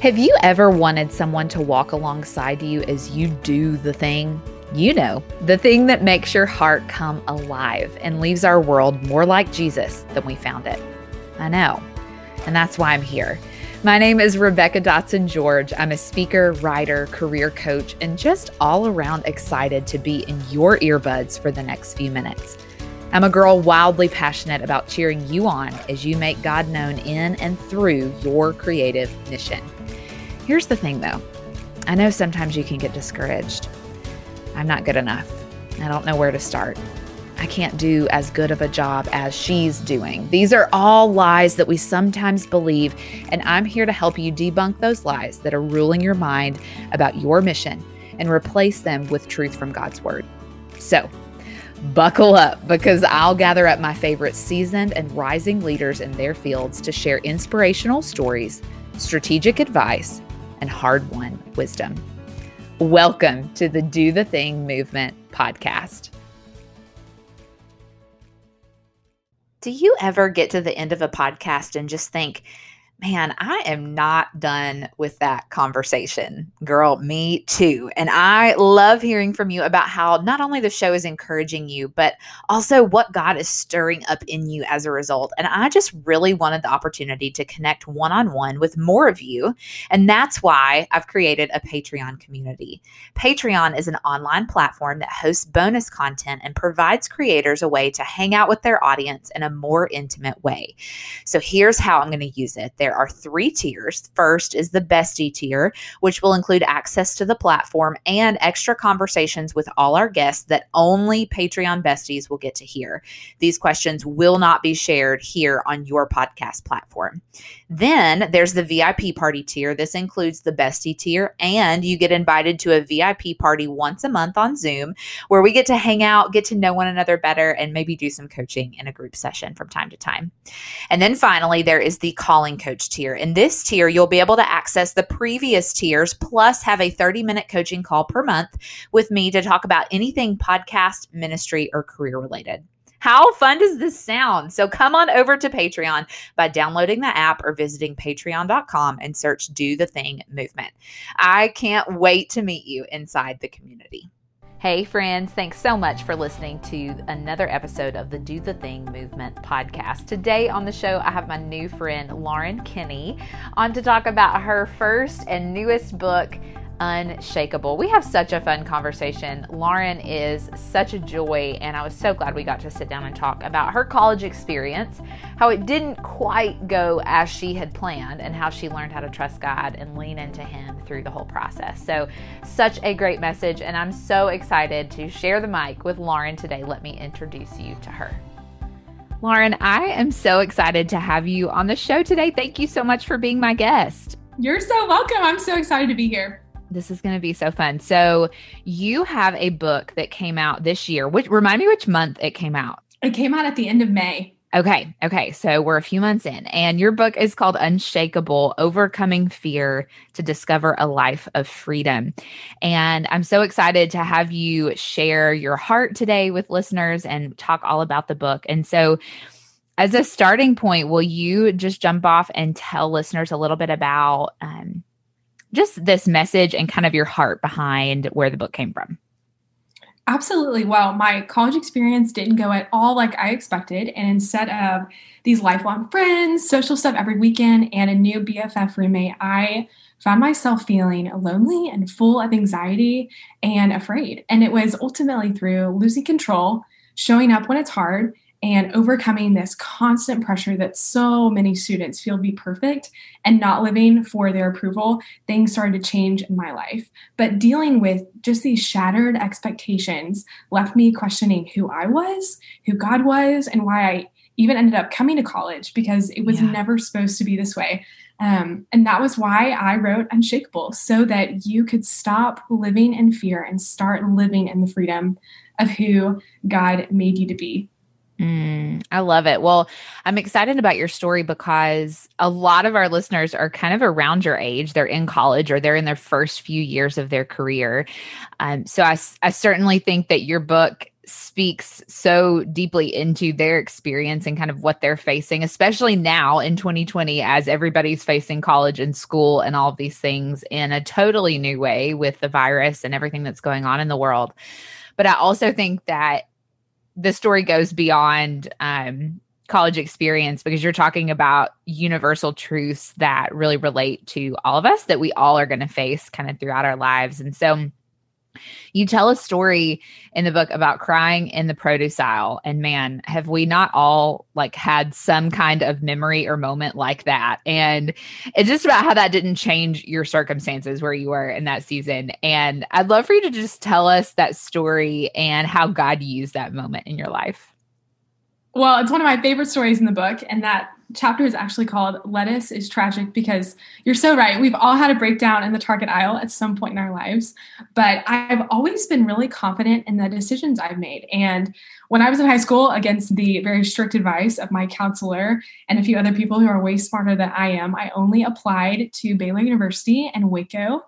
Have you ever wanted someone to walk alongside you as you do the thing? You know, the thing that makes your heart come alive and leaves our world more like Jesus than we found it. I know. And that's why I'm here. My name is Rebecca Dotson George. I'm a speaker, writer, career coach, and just all around excited to be in your earbuds for the next few minutes. I'm a girl wildly passionate about cheering you on as you make God known in and through your creative mission. Here's the thing though I know sometimes you can get discouraged. I'm not good enough. I don't know where to start. I can't do as good of a job as she's doing. These are all lies that we sometimes believe, and I'm here to help you debunk those lies that are ruling your mind about your mission and replace them with truth from God's Word. So, Buckle up because I'll gather up my favorite seasoned and rising leaders in their fields to share inspirational stories, strategic advice, and hard won wisdom. Welcome to the Do the Thing Movement podcast. Do you ever get to the end of a podcast and just think, man, I am not done with that conversation. Girl, me too. And I love hearing from you about how not only the show is encouraging you, but also what God is stirring up in you as a result. And I just really wanted the opportunity to connect one on one with more of you. And that's why I've created a Patreon community. Patreon is an online platform that hosts bonus content and provides creators a way to hang out with their audience in a more intimate way. So here's how I'm going to use it. There there are three tiers. First is the bestie tier, which will include access to the platform and extra conversations with all our guests that only Patreon besties will get to hear. These questions will not be shared here on your podcast platform. Then there's the VIP party tier. This includes the bestie tier, and you get invited to a VIP party once a month on Zoom where we get to hang out, get to know one another better, and maybe do some coaching in a group session from time to time. And then finally, there is the calling coach tier. In this tier, you'll be able to access the previous tiers plus have a 30 minute coaching call per month with me to talk about anything podcast, ministry, or career related. How fun does this sound? So come on over to Patreon by downloading the app or visiting patreon.com and search Do the Thing Movement. I can't wait to meet you inside the community. Hey, friends, thanks so much for listening to another episode of the Do the Thing Movement podcast. Today on the show, I have my new friend, Lauren Kinney, on to talk about her first and newest book, Unshakable. We have such a fun conversation. Lauren is such a joy, and I was so glad we got to sit down and talk about her college experience, how it didn't quite go as she had planned, and how she learned how to trust God and lean into Him through the whole process. So, such a great message, and I'm so excited to share the mic with Lauren today. Let me introduce you to her. Lauren, I am so excited to have you on the show today. Thank you so much for being my guest. You're so welcome. I'm so excited to be here. This is going to be so fun. So, you have a book that came out this year. Which remind me which month it came out? It came out at the end of May. Okay. Okay. So we're a few months in, and your book is called Unshakable Overcoming Fear to Discover a Life of Freedom. And I'm so excited to have you share your heart today with listeners and talk all about the book. And so, as a starting point, will you just jump off and tell listeners a little bit about um, just this message and kind of your heart behind where the book came from. Absolutely. Well, my college experience didn't go at all like I expected. And instead of these lifelong friends, social stuff every weekend, and a new BFF roommate, I found myself feeling lonely and full of anxiety and afraid. And it was ultimately through losing control, showing up when it's hard, and overcoming this constant pressure that so many students feel to be perfect and not living for their approval, things started to change in my life. But dealing with just these shattered expectations left me questioning who I was, who God was, and why I even ended up coming to college because it was yeah. never supposed to be this way. Um, and that was why I wrote Unshakable, so that you could stop living in fear and start living in the freedom of who God made you to be. Mm, I love it. Well, I'm excited about your story because a lot of our listeners are kind of around your age. They're in college or they're in their first few years of their career. Um, so I, I certainly think that your book speaks so deeply into their experience and kind of what they're facing, especially now in 2020, as everybody's facing college and school and all of these things in a totally new way with the virus and everything that's going on in the world. But I also think that the story goes beyond um, college experience because you're talking about universal truths that really relate to all of us that we all are going to face kind of throughout our lives. And so you tell a story in the book about crying in the produce aisle and man have we not all like had some kind of memory or moment like that? And it's just about how that didn't change your circumstances where you were in that season. And i'd love for you to just tell us that story and how god used that moment in your life well, it's one of my favorite stories in the book, and that chapter is actually called Lettuce is Tragic because you're so right. We've all had a breakdown in the Target aisle at some point in our lives, but I've always been really confident in the decisions I've made. And when I was in high school, against the very strict advice of my counselor and a few other people who are way smarter than I am, I only applied to Baylor University and Waco.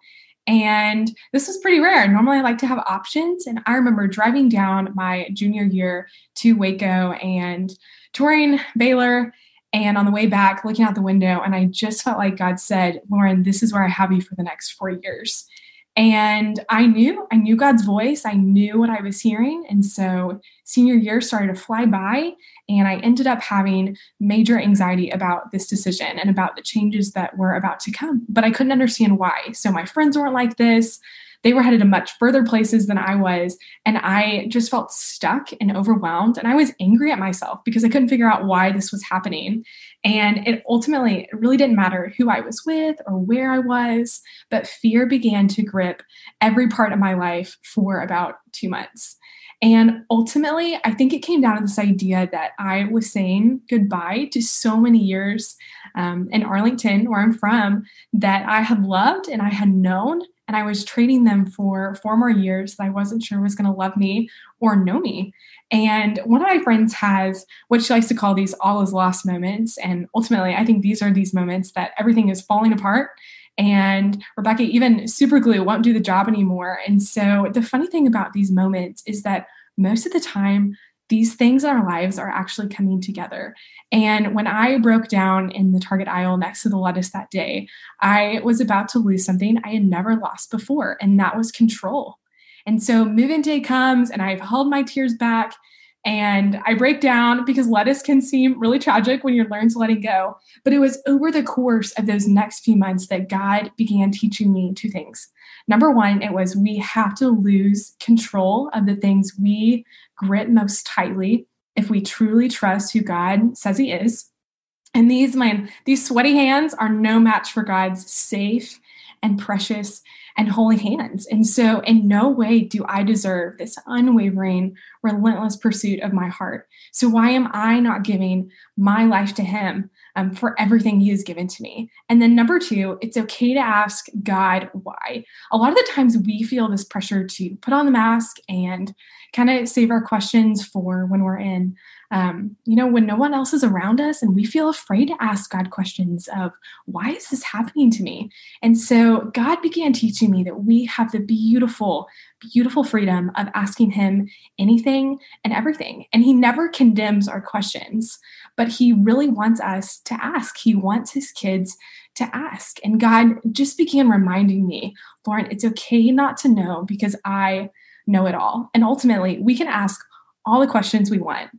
And this was pretty rare. Normally, I like to have options. And I remember driving down my junior year to Waco and touring Baylor. And on the way back, looking out the window, and I just felt like God said, Lauren, this is where I have you for the next four years. And I knew, I knew God's voice. I knew what I was hearing. And so senior year started to fly by. And I ended up having major anxiety about this decision and about the changes that were about to come. But I couldn't understand why. So my friends weren't like this. They were headed to much further places than I was. And I just felt stuck and overwhelmed. And I was angry at myself because I couldn't figure out why this was happening. And it ultimately, it really didn't matter who I was with or where I was, but fear began to grip every part of my life for about two months. And ultimately, I think it came down to this idea that I was saying goodbye to so many years um, in Arlington, where I'm from, that I had loved and I had known and I was trading them for four more years that I wasn't sure was going to love me or know me. And one of my friends has what she likes to call these all is lost moments. And ultimately, I think these are these moments that everything is falling apart. And Rebecca, even super glue won't do the job anymore. And so the funny thing about these moments is that most of the time, these things in our lives are actually coming together. And when I broke down in the Target aisle next to the lettuce that day, I was about to lose something I had never lost before, and that was control. And so move-in day comes, and I've held my tears back, and I break down because lettuce can seem really tragic when you're learning to letting go. But it was over the course of those next few months that God began teaching me two things. Number one, it was we have to lose control of the things we grit most tightly if we truly trust who God says He is. And these, man, these sweaty hands are no match for God's safe and precious and holy hands. And so, in no way do I deserve this unwavering, relentless pursuit of my heart. So, why am I not giving my life to Him um, for everything He has given to me? And then, number two, it's okay to ask God why. A lot of the times we feel this pressure to put on the mask and kind of save our questions for when we're in um, you know, when no one else is around us and we feel afraid to ask God questions of, why is this happening to me? And so God began teaching me that we have the beautiful, beautiful freedom of asking Him anything and everything. And He never condemns our questions, but He really wants us to ask. He wants His kids to ask. And God just began reminding me, Lauren, it's okay not to know because I know it all. And ultimately, we can ask all the questions we want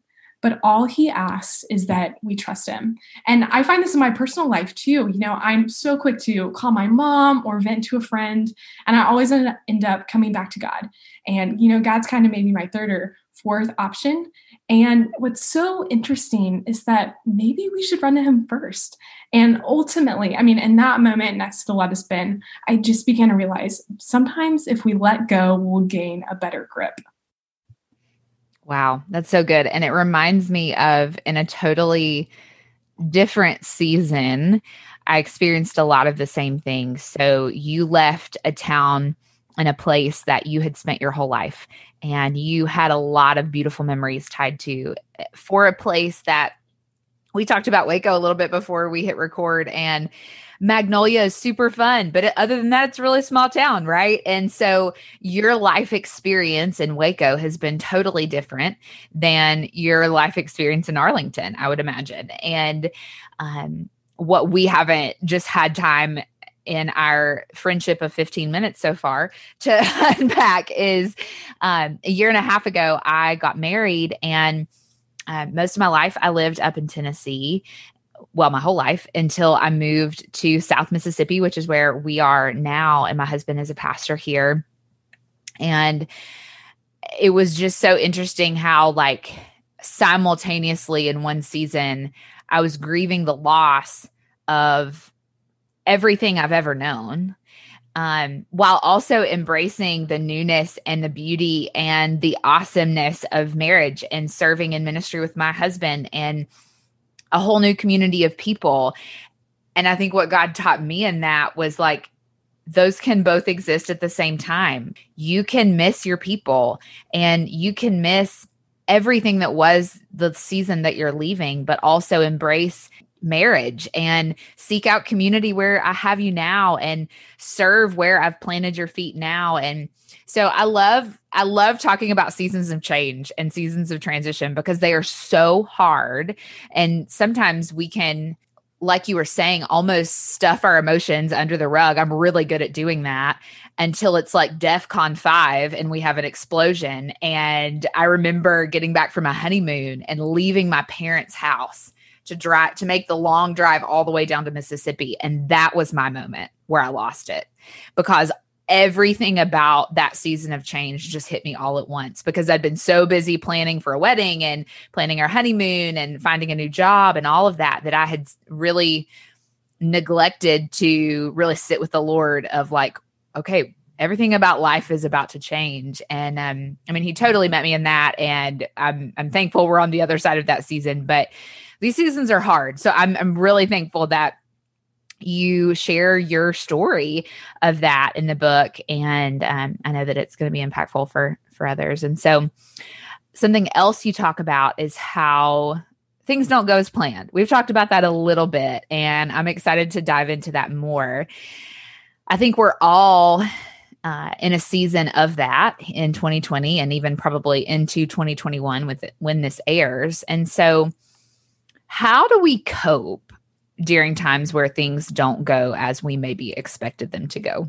but all he asks is that we trust him. And I find this in my personal life too. You know, I'm so quick to call my mom or vent to a friend, and I always end up coming back to God. And, you know, God's kind of maybe my third or fourth option. And what's so interesting is that maybe we should run to him first. And ultimately, I mean, in that moment next to the lettuce bin, I just began to realize sometimes if we let go, we'll gain a better grip. Wow, that's so good. And it reminds me of in a totally different season, I experienced a lot of the same things. So you left a town and a place that you had spent your whole life and you had a lot of beautiful memories tied to eh, for a place that we talked about Waco a little bit before we hit record and Magnolia is super fun, but other than that, it's really small town, right? And so your life experience in Waco has been totally different than your life experience in Arlington, I would imagine. And um, what we haven't just had time in our friendship of 15 minutes so far to unpack is um, a year and a half ago, I got married and uh, most of my life I lived up in Tennessee. Well, my whole life until I moved to South Mississippi, which is where we are now. And my husband is a pastor here. And it was just so interesting how, like, simultaneously in one season, I was grieving the loss of everything I've ever known. Um, while also embracing the newness and the beauty and the awesomeness of marriage and serving in ministry with my husband and a whole new community of people. And I think what God taught me in that was like, those can both exist at the same time. You can miss your people and you can miss everything that was the season that you're leaving, but also embrace marriage and seek out community where I have you now and serve where I've planted your feet now. And so I love I love talking about seasons of change and seasons of transition because they are so hard and sometimes we can like you were saying almost stuff our emotions under the rug. I'm really good at doing that until it's like DEFCON 5 and we have an explosion and I remember getting back from my honeymoon and leaving my parents' house to drive to make the long drive all the way down to Mississippi. And that was my moment where I lost it because everything about that season of change just hit me all at once because I'd been so busy planning for a wedding and planning our honeymoon and finding a new job and all of that that I had really neglected to really sit with the Lord of like, okay, everything about life is about to change. And um, I mean, he totally met me in that. And I'm I'm thankful we're on the other side of that season. But these seasons are hard. So I'm I'm really thankful that you share your story of that in the book, and um, I know that it's going to be impactful for for others. And so, something else you talk about is how things don't go as planned. We've talked about that a little bit, and I'm excited to dive into that more. I think we're all uh, in a season of that in 2020 and even probably into 2021 with it, when this airs. And so how do we cope during times where things don't go as we maybe expected them to go?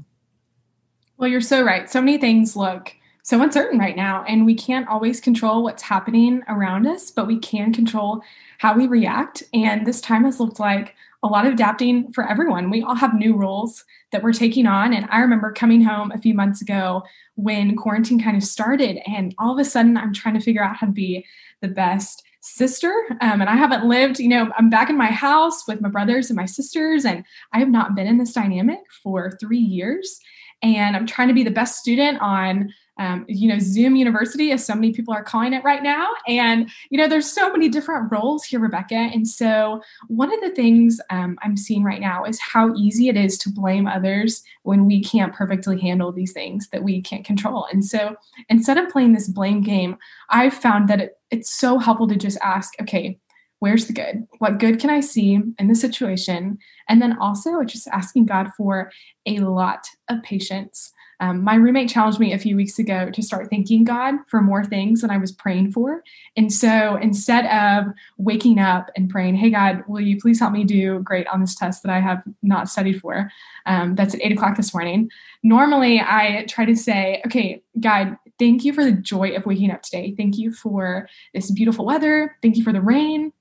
Well, you're so right. So many things look so uncertain right now, and we can't always control what's happening around us, but we can control how we react. And this time has looked like a lot of adapting for everyone. We all have new roles that we're taking on. And I remember coming home a few months ago when quarantine kind of started, and all of a sudden I'm trying to figure out how to be the best sister um, and i haven't lived you know i'm back in my house with my brothers and my sisters and i have not been in this dynamic for three years and i'm trying to be the best student on um, you know zoom university as so many people are calling it right now. And you know there's so many different roles here rebecca. And so one of the things um, i'm seeing right now is how easy it is to blame others when we can't perfectly handle these things that we can't control. And so instead of playing this blame game i've found that it, it's so helpful to just ask okay where's the good? What good can i see in the situation? And then also just asking god for a lot of patience um, my roommate challenged me a few weeks ago to start thanking God for more things than I was praying for. And so instead of waking up and praying, Hey, God, will you please help me do great on this test that I have not studied for? Um, that's at eight o'clock this morning. Normally, I try to say, Okay, God, thank you for the joy of waking up today. Thank you for this beautiful weather. Thank you for the rain.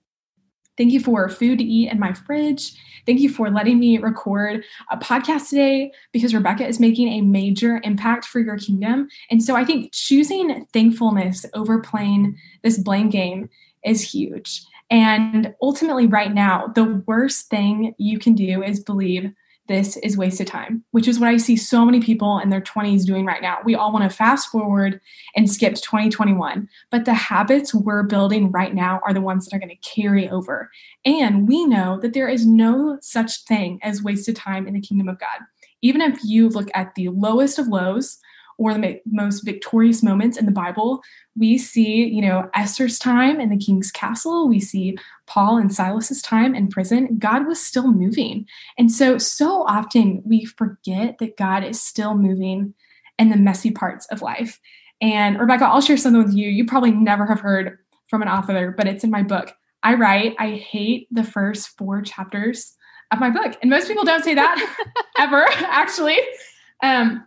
Thank you for food to eat in my fridge. Thank you for letting me record a podcast today because Rebecca is making a major impact for your kingdom. And so I think choosing thankfulness over playing this blame game is huge. And ultimately, right now, the worst thing you can do is believe this is wasted time, which is what I see so many people in their 20s doing right now. We all want to fast forward and skip to 2021, but the habits we're building right now are the ones that are going to carry over. And we know that there is no such thing as wasted time in the kingdom of God. Even if you look at the lowest of lows or the most victorious moments in the Bible, we see, you know, Esther's time in the king's castle, we see Paul and Silas's time in prison. God was still moving. And so so often we forget that God is still moving in the messy parts of life. And Rebecca, I'll share something with you. You probably never have heard from an author, but it's in my book. I write, I hate the first four chapters of my book. And most people don't say that ever, actually. Um,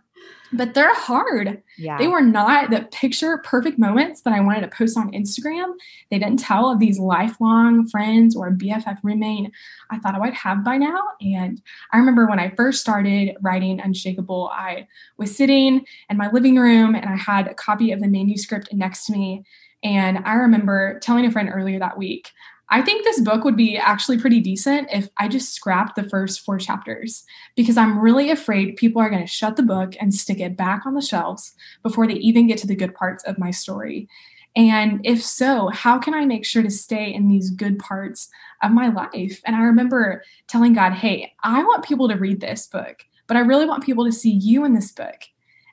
but they're hard. Yeah. They were not the picture perfect moments that I wanted to post on Instagram. They didn't tell of these lifelong friends or BFF roommate I thought I would have by now. And I remember when I first started writing Unshakable, I was sitting in my living room and I had a copy of the manuscript next to me. And I remember telling a friend earlier that week, I think this book would be actually pretty decent if I just scrapped the first four chapters because I'm really afraid people are going to shut the book and stick it back on the shelves before they even get to the good parts of my story. And if so, how can I make sure to stay in these good parts of my life? And I remember telling God, hey, I want people to read this book, but I really want people to see you in this book.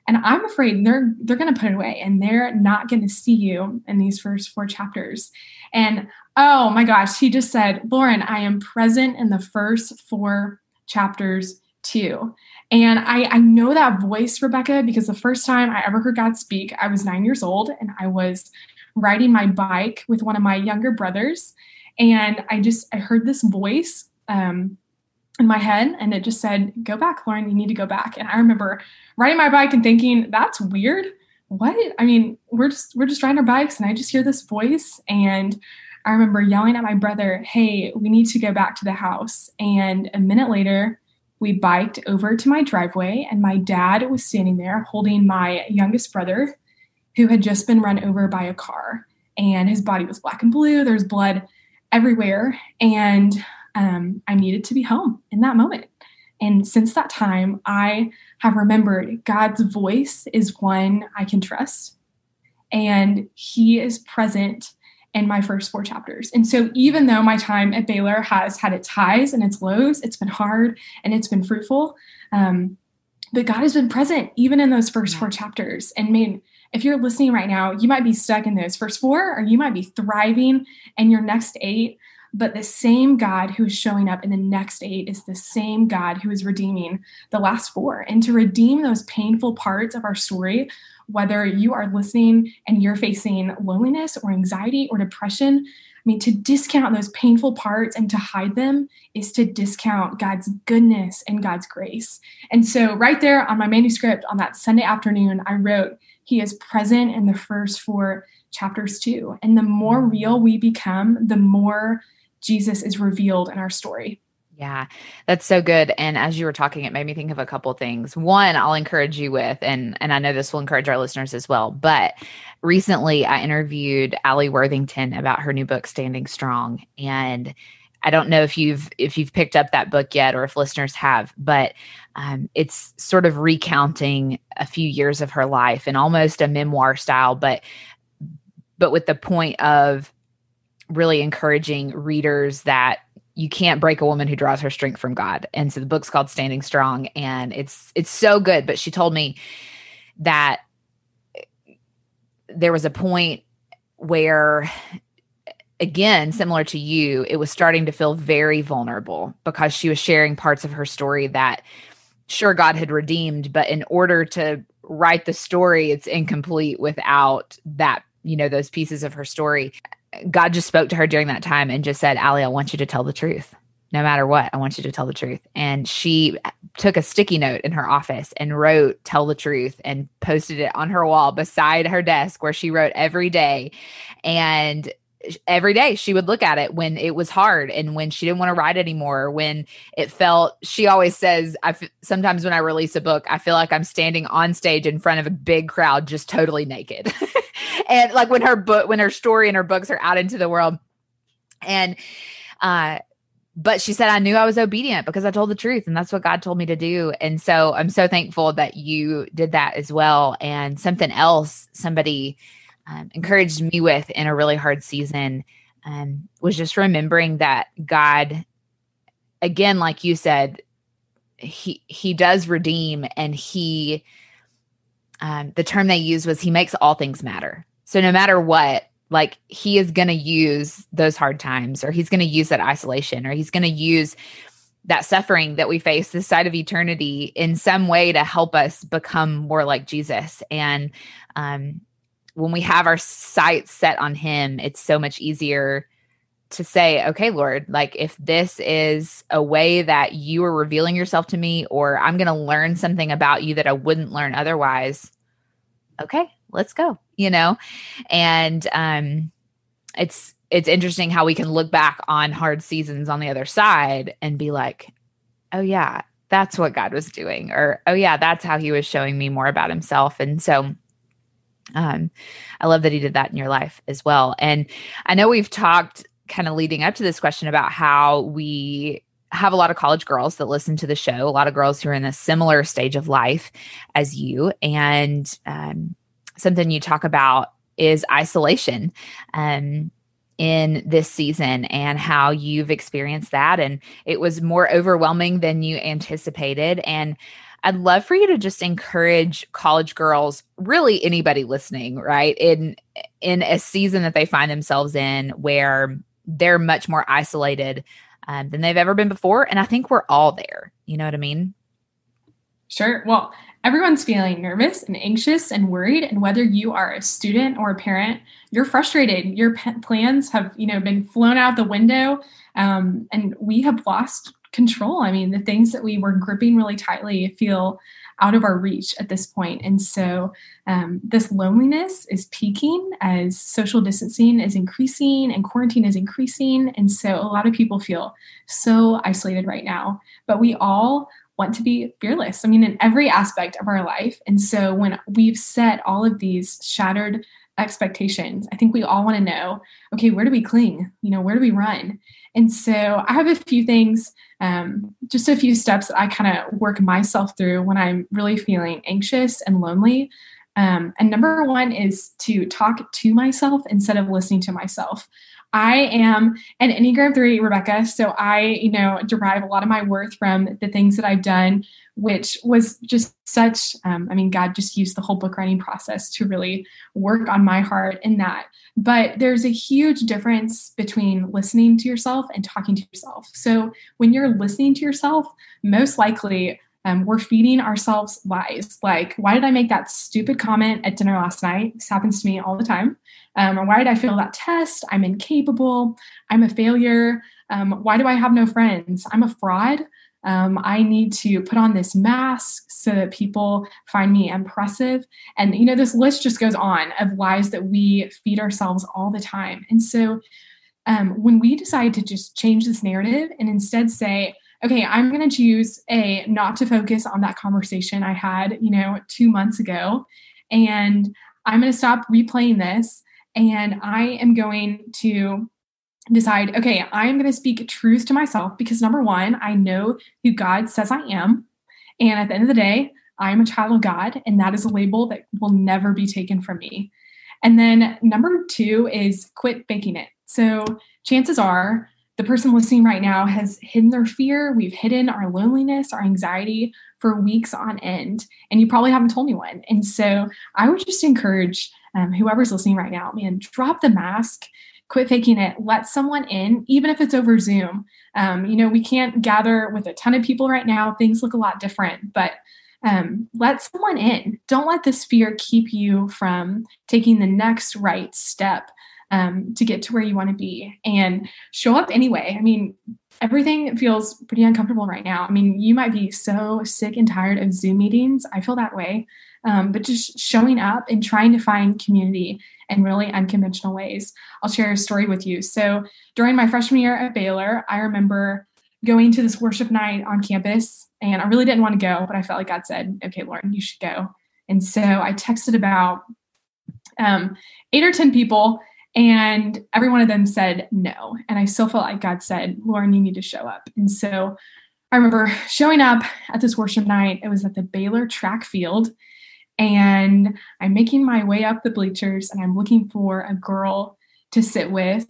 And I'm afraid they're they're going to put it away and they're not going to see you in these first four chapters. And oh my gosh, he just said, Lauren, I am present in the first four chapters too. And I, I know that voice, Rebecca, because the first time I ever heard God speak, I was nine years old and I was riding my bike with one of my younger brothers. And I just, I heard this voice um, in my head and it just said, Go back, Lauren, you need to go back. And I remember riding my bike and thinking, That's weird. What? I mean, we're just we're just riding our bikes and I just hear this voice and I remember yelling at my brother, Hey, we need to go back to the house. And a minute later, we biked over to my driveway, and my dad was standing there holding my youngest brother, who had just been run over by a car. And his body was black and blue. There's blood everywhere. And um, I needed to be home in that moment. And since that time, I have remembered God's voice is one I can trust, and He is present in my first four chapters. And so, even though my time at Baylor has had its highs and its lows, it's been hard and it's been fruitful. Um, but God has been present even in those first four chapters. And I mean, if you're listening right now, you might be stuck in those first four, or you might be thriving in your next eight. But the same God who is showing up in the next eight is the same God who is redeeming the last four. And to redeem those painful parts of our story, whether you are listening and you're facing loneliness or anxiety or depression, I mean, to discount those painful parts and to hide them is to discount God's goodness and God's grace. And so, right there on my manuscript on that Sunday afternoon, I wrote, He is present in the first four chapters too. And the more real we become, the more Jesus is revealed in our story. Yeah, that's so good. And as you were talking, it made me think of a couple things. One, I'll encourage you with, and and I know this will encourage our listeners as well. But recently, I interviewed Alli Worthington about her new book, Standing Strong, and I don't know if you've if you've picked up that book yet, or if listeners have, but um, it's sort of recounting a few years of her life and almost a memoir style, but but with the point of really encouraging readers that you can't break a woman who draws her strength from God. And so the book's called Standing Strong and it's it's so good, but she told me that there was a point where again similar to you it was starting to feel very vulnerable because she was sharing parts of her story that sure God had redeemed but in order to write the story it's incomplete without that you know those pieces of her story God just spoke to her during that time and just said, Alli, I want you to tell the truth. No matter what, I want you to tell the truth. And she took a sticky note in her office and wrote, Tell the truth, and posted it on her wall beside her desk where she wrote every day. And every day she would look at it when it was hard and when she didn't want to write anymore when it felt she always says i f- sometimes when i release a book i feel like i'm standing on stage in front of a big crowd just totally naked and like when her book when her story and her books are out into the world. And uh but she said i knew i was obedient because i told the truth and that's what god told me to do. And so i'm so thankful that you did that as well. And something else somebody um, encouraged me with in a really hard season um, was just remembering that god again like you said he he does redeem and he um, the term they used was he makes all things matter. So no matter what, like he is going to use those hard times or he's going to use that isolation or he's going to use that suffering that we face this side of eternity in some way to help us become more like Jesus. And um, when we have our sights set on him, it's so much easier to say, okay, Lord, like if this is a way that you are revealing yourself to me, or I'm going to learn something about you that I wouldn't learn otherwise, okay, let's go, you know? And um, it's, it's interesting how we can look back on hard seasons on the other side and be like, oh, yeah, that's what God was doing. Or, oh, yeah, that's how he was showing me more about himself. And so, um, I love that he did that in your life as well. And I know we've talked kind of leading up to this question about how we have a lot of college girls that listen to the show, a lot of girls who are in a similar stage of life as you. And um, something you talk about is isolation um, in this season and how you've experienced that. And it was more overwhelming than you anticipated. And I'd love for you to just encourage college girls, really anybody listening, right? In in a season that they find themselves in where they're much more isolated um, than they've ever been before. And I think we're all there. You know what I mean? Sure. Well, everyone's feeling nervous and anxious and worried. And whether you are a student or a parent, you're frustrated. Your p- plans have, you know, been flown out the window, um, and we have lost control. I mean, the things that we were gripping really tightly feel out of our reach at this point. And so um, this loneliness is peaking as social distancing is increasing and quarantine is increasing. And so a lot of people feel so isolated right now. But we all want to be fearless. I mean, in every aspect of our life. And so when we've set all of these shattered expectations, I think we all want to know okay, where do we cling? You know, where do we run? And so I have a few things, um, just a few steps that I kind of work myself through when I'm really feeling anxious and lonely. Um, and number one is to talk to myself instead of listening to myself. I am an Enneagram 3 Rebecca. So I, you know, derive a lot of my worth from the things that I've done, which was just such, um, I mean, God just used the whole book writing process to really work on my heart in that. But there's a huge difference between listening to yourself and talking to yourself. So when you're listening to yourself, most likely um, we're feeding ourselves lies like, why did I make that stupid comment at dinner last night? This happens to me all the time. Um, or why did I fail that test? I'm incapable. I'm a failure. Um, why do I have no friends? I'm a fraud. Um, I need to put on this mask so that people find me impressive. And, you know, this list just goes on of lies that we feed ourselves all the time. And so um, when we decide to just change this narrative and instead say, okay, I'm going to choose a not to focus on that conversation I had, you know, two months ago. And I'm going to stop replaying this. And I am going to decide, okay, I am going to speak truth to myself because number one, I know who God says I am. And at the end of the day, I am a child of God, and that is a label that will never be taken from me. And then number two is quit faking it. So chances are the person listening right now has hidden their fear. We've hidden our loneliness, our anxiety for weeks on end, and you probably haven't told anyone. And so I would just encourage um, whoever's listening right now, man, drop the mask, quit faking it, let someone in, even if it's over Zoom. Um, you know, we can't gather with a ton of people right now. Things look a lot different, but um, let someone in. Don't let this fear keep you from taking the next right step um, to get to where you want to be and show up anyway. I mean, everything feels pretty uncomfortable right now. I mean, you might be so sick and tired of Zoom meetings. I feel that way. Um, but just showing up and trying to find community in really unconventional ways. I'll share a story with you. So during my freshman year at Baylor, I remember going to this worship night on campus, and I really didn't want to go, but I felt like God said, "Okay, Lauren, you should go." And so I texted about um, eight or ten people and every one of them said no. And I still felt like God said, Lauren, you need to show up. And so I remember showing up at this worship night. It was at the Baylor track field. And I'm making my way up the bleachers and I'm looking for a girl to sit with.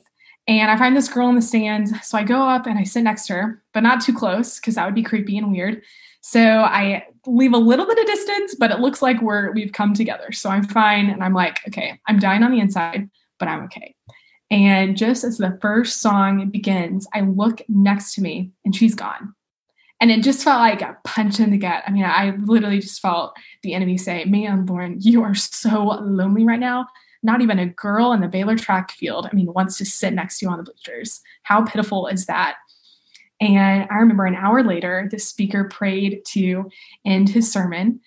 And I find this girl in the stands. So I go up and I sit next to her, but not too close because that would be creepy and weird. So I leave a little bit of distance, but it looks like we're we've come together. So I'm fine. And I'm like, okay, I'm dying on the inside, but I'm okay. And just as the first song begins, I look next to me and she's gone. And it just felt like a punch in the gut. I mean, I literally just felt the enemy say, Man, Lauren, you are so lonely right now. Not even a girl in the Baylor track field, I mean, wants to sit next to you on the bleachers. How pitiful is that? And I remember an hour later, the speaker prayed to end his sermon.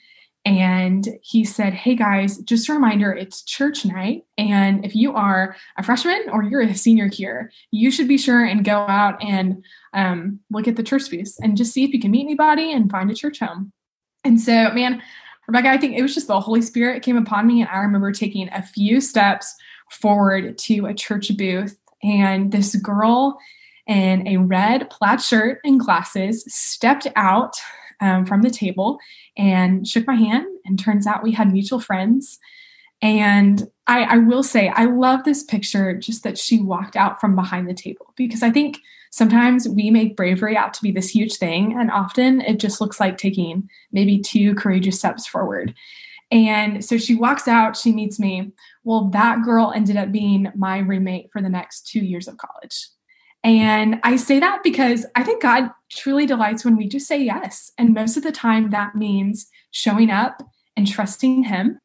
And he said, Hey guys, just a reminder, it's church night. And if you are a freshman or you're a senior here, you should be sure and go out and um, look at the church space and just see if you can meet anybody and find a church home. And so, man, Rebecca, I think it was just the Holy Spirit came upon me. And I remember taking a few steps forward to a church booth. And this girl in a red plaid shirt and glasses stepped out um, from the table and shook my hand. And turns out we had mutual friends. And I, I, will say, I love this picture just that she walked out from behind the table because I think sometimes we make bravery out to be this huge thing. And often it just looks like taking maybe two courageous steps forward. And so she walks out, she meets me. Well, that girl ended up being my roommate for the next two years of college. And I say that because I think God truly delights when we just say yes. And most of the time, that means showing up and trusting Him.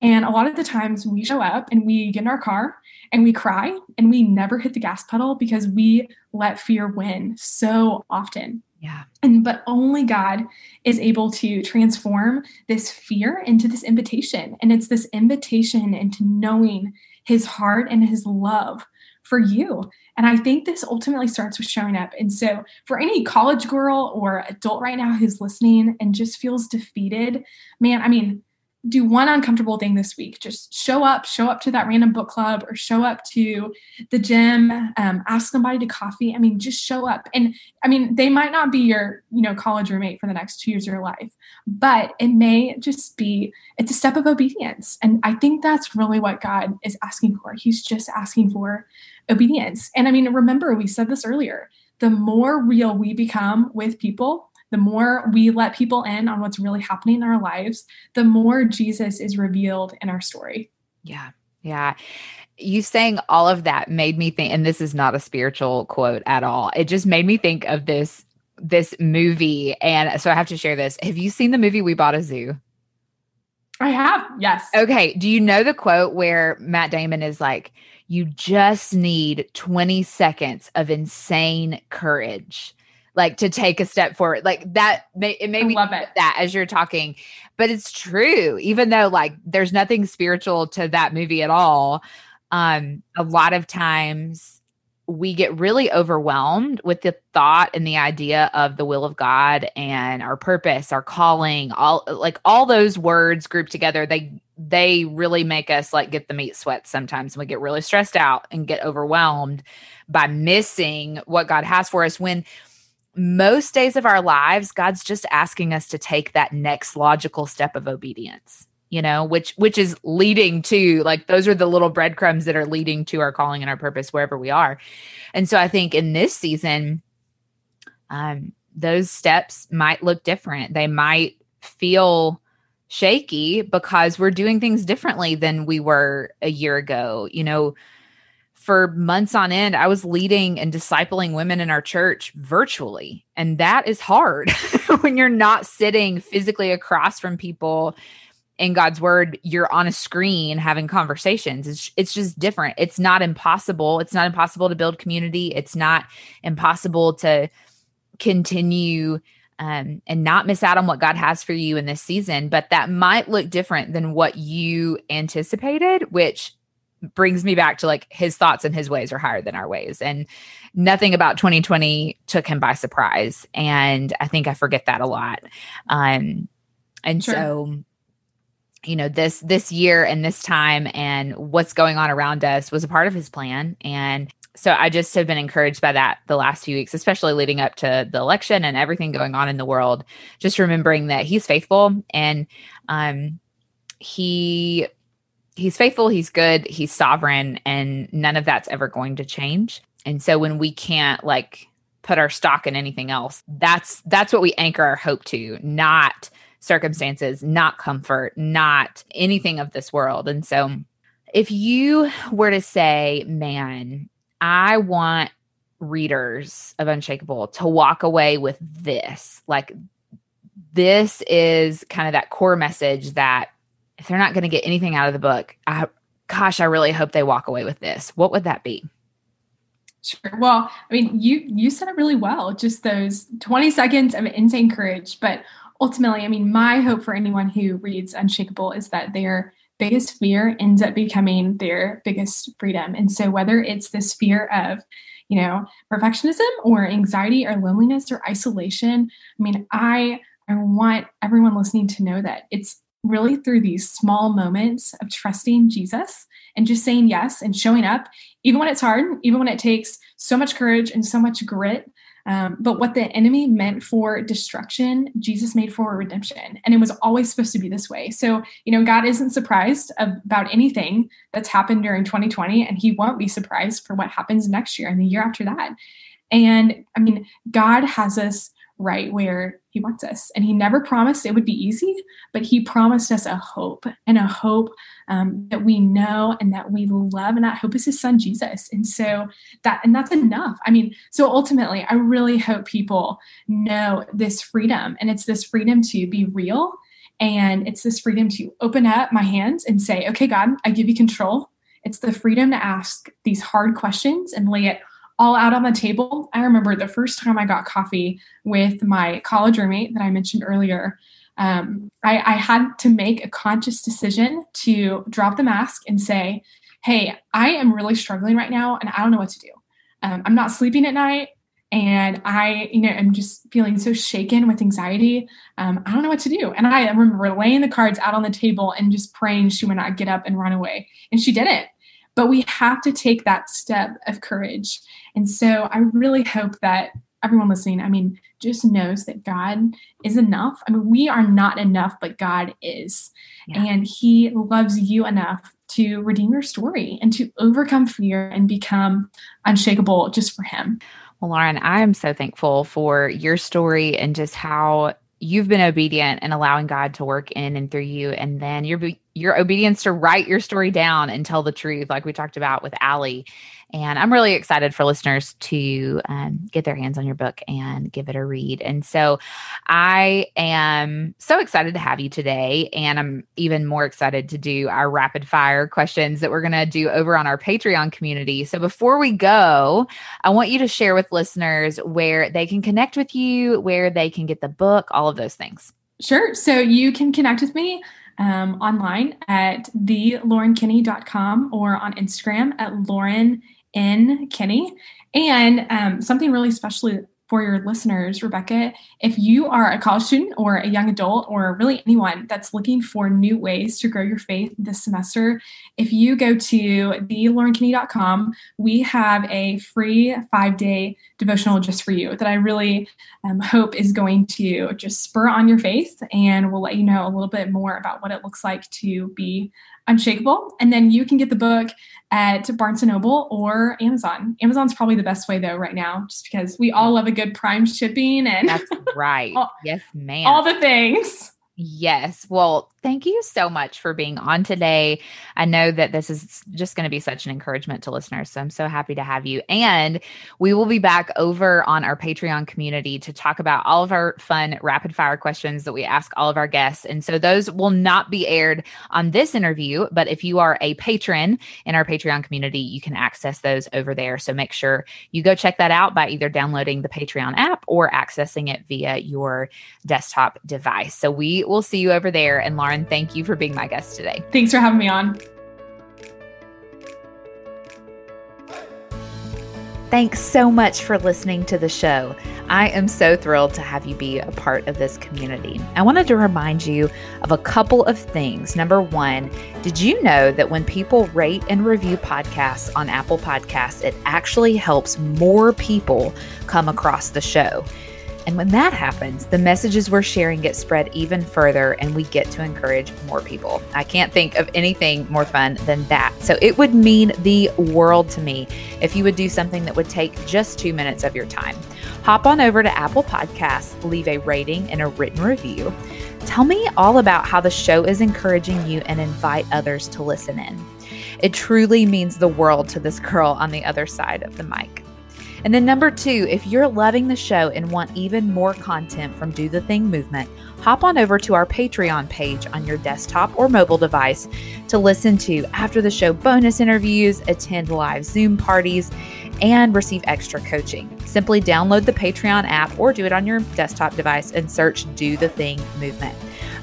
And a lot of the times, we show up and we get in our car and we cry and we never hit the gas pedal because we let fear win so often. Yeah. And but only God is able to transform this fear into this invitation. And it's this invitation into knowing his heart and his love for you. And I think this ultimately starts with showing up. And so, for any college girl or adult right now who's listening and just feels defeated, man, I mean, do one uncomfortable thing this week. Just show up, show up to that random book club or show up to the gym, um, ask somebody to coffee. I mean, just show up. And I mean, they might not be your, you know, college roommate for the next two years of your life, but it may just be, it's a step of obedience. And I think that's really what God is asking for. He's just asking for obedience. And I mean, remember, we said this earlier the more real we become with people, the more we let people in on what's really happening in our lives, the more Jesus is revealed in our story. Yeah. Yeah. You saying all of that made me think, and this is not a spiritual quote at all. It just made me think of this this movie. And so I have to share this. Have you seen the movie We Bought a Zoo? I have, yes. Okay. Do you know the quote where Matt Damon is like, you just need 20 seconds of insane courage like to take a step forward like that it made me love it. that as you're talking but it's true even though like there's nothing spiritual to that movie at all um a lot of times we get really overwhelmed with the thought and the idea of the will of God and our purpose, our calling, all like all those words grouped together, they they really make us like get the meat sweats sometimes. We get really stressed out and get overwhelmed by missing what God has for us when most days of our lives, God's just asking us to take that next logical step of obedience, you know, which which is leading to like those are the little breadcrumbs that are leading to our calling and our purpose wherever we are. And so I think in this season, um, those steps might look different. They might feel shaky because we're doing things differently than we were a year ago. You know, for months on end, I was leading and discipling women in our church virtually. And that is hard when you're not sitting physically across from people in God's word, you're on a screen having conversations. It's, it's just different. It's not impossible. It's not impossible to build community. It's not impossible to continue um, and not miss out on what God has for you in this season. But that might look different than what you anticipated, which brings me back to like his thoughts and his ways are higher than our ways. And nothing about 2020 took him by surprise. And I think I forget that a lot. Um, and sure. so you know this this year and this time and what's going on around us was a part of his plan and so i just have been encouraged by that the last few weeks especially leading up to the election and everything going on in the world just remembering that he's faithful and um he he's faithful, he's good, he's sovereign, and none of that's ever going to change. And so when we can't like put our stock in anything else. That's that's what we anchor our hope to, not circumstances, not comfort, not anything of this world. And so if you were to say, man, I want readers of Unshakable to walk away with this, like this is kind of that core message that if they're not going to get anything out of the book, I gosh, I really hope they walk away with this. What would that be? Sure. Well, I mean, you you said it really well. Just those 20 seconds of insane courage, but ultimately, I mean, my hope for anyone who reads Unshakable is that their biggest fear ends up becoming their biggest freedom. And so whether it's this fear of, you know, perfectionism or anxiety or loneliness or isolation, I mean, I I want everyone listening to know that it's really through these small moments of trusting Jesus and just saying yes and showing up, even when it's hard, even when it takes so much courage and so much grit. Um, but what the enemy meant for destruction, Jesus made for redemption. And it was always supposed to be this way. So, you know, God isn't surprised about anything that's happened during 2020, and He won't be surprised for what happens next year and the year after that. And I mean, God has us right where he wants us. And he never promised it would be easy, but he promised us a hope and a hope um, that we know and that we love. And that hope is his son, Jesus. And so that, and that's enough. I mean, so ultimately, I really hope people know this freedom. And it's this freedom to be real. And it's this freedom to open up my hands and say, okay, God, I give you control. It's the freedom to ask these hard questions and lay it all out on the table. I remember the first time I got coffee with my college roommate that I mentioned earlier. Um, I, I had to make a conscious decision to drop the mask and say, Hey, I am really struggling right now and I don't know what to do. Um, I'm not sleeping at night and I, you know, am just feeling so shaken with anxiety. Um, I don't know what to do. And I remember laying the cards out on the table and just praying she would not get up and run away. And she didn't. But we have to take that step of courage. And so I really hope that everyone listening, I mean, just knows that God is enough. I mean, we are not enough, but God is. Yeah. And He loves you enough to redeem your story and to overcome fear and become unshakable just for Him. Well, Lauren, I am so thankful for your story and just how you've been obedient and allowing God to work in and through you. And then your your obedience to write your story down and tell the truth, like we talked about with Alli. And I'm really excited for listeners to um, get their hands on your book and give it a read. And so I am so excited to have you today. And I'm even more excited to do our rapid fire questions that we're going to do over on our Patreon community. So before we go, I want you to share with listeners where they can connect with you, where they can get the book, all of those things. Sure. So you can connect with me um, online at thelaurenkinney.com or on Instagram at Lauren N. Kinney. And um, something really special for your listeners, Rebecca, if you are a college student or a young adult or really anyone that's looking for new ways to grow your faith this semester, if you go to thelaurenkinney.com, we have a free five day devotional just for you that I really um, hope is going to just spur on your faith and we'll let you know a little bit more about what it looks like to be unshakable. And then you can get the book at Barnes and Noble or Amazon. Amazon's probably the best way though right now, just because we all love a good prime shipping and that's right. all, yes, ma'am. All the things. Yes. Well, thank you so much for being on today. I know that this is just going to be such an encouragement to listeners. So I'm so happy to have you. And we will be back over on our Patreon community to talk about all of our fun rapid fire questions that we ask all of our guests. And so those will not be aired on this interview, but if you are a patron in our Patreon community, you can access those over there. So make sure you go check that out by either downloading the Patreon app or accessing it via your desktop device. So we will see you over there. And Lauren, Lauren, thank you for being my guest today. Thanks for having me on. Thanks so much for listening to the show. I am so thrilled to have you be a part of this community. I wanted to remind you of a couple of things. Number one, did you know that when people rate and review podcasts on Apple Podcasts, it actually helps more people come across the show? And when that happens, the messages we're sharing get spread even further and we get to encourage more people. I can't think of anything more fun than that. So it would mean the world to me if you would do something that would take just two minutes of your time. Hop on over to Apple Podcasts, leave a rating and a written review. Tell me all about how the show is encouraging you and invite others to listen in. It truly means the world to this girl on the other side of the mic. And then, number two, if you're loving the show and want even more content from Do the Thing movement, hop on over to our Patreon page on your desktop or mobile device to listen to after the show bonus interviews, attend live Zoom parties, and receive extra coaching. Simply download the Patreon app or do it on your desktop device and search Do the Thing movement.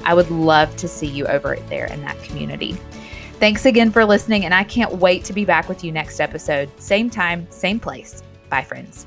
I would love to see you over there in that community. Thanks again for listening, and I can't wait to be back with you next episode. Same time, same place. Bye, friends.